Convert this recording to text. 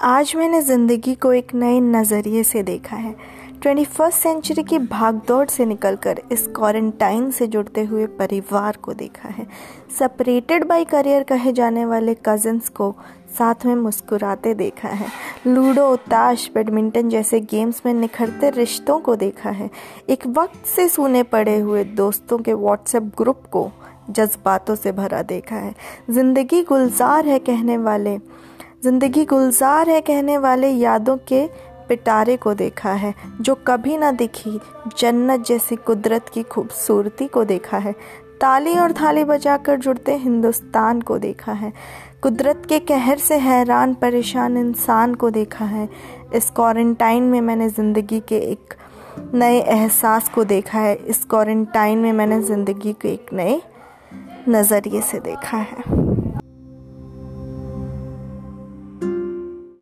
आज मैंने ज़िंदगी को एक नए नज़रिए से देखा है। ट्वेंटी फ़र्स्ट सेंचुरी की भागदौड़ से निकलकर इस क्वारंटाइन से जुड़ते हुए परिवार को देखा है। सेपरेटेड बाय करियर कहे जाने वाले कज़न्स को साथ में मुस्कुराते देखा है। लूडो ताश बैडमिंटन जैसे गेम्स में निखरते रिश्तों को देखा है। एक वक्त से सुने पड़े हुए दोस्तों के व्हाट्सएप ग्रुप को जज्बातों से भरा देखा है। ज़िंदगी गुलजार है कहने वाले ज़िंदगी गुलजार है कहने वाले यादों के पिटारे को देखा है, जो कभी ना दिखी, जन्नत जैसी कुदरत की खूबसूरती को देखा है। ताली और थाली बजाकर जुड़ते हिंदुस्तान को देखा है। कुदरत के कहर से हैरान, परेशान इंसान को देखा है। इस क्वारंटाइन में मैंने ज़िंदगी के एक नए एहसास को देखा है। इस क्वारंटाइन में मैंने ज़िंदगी को एक नए नज़रिए से देखा है।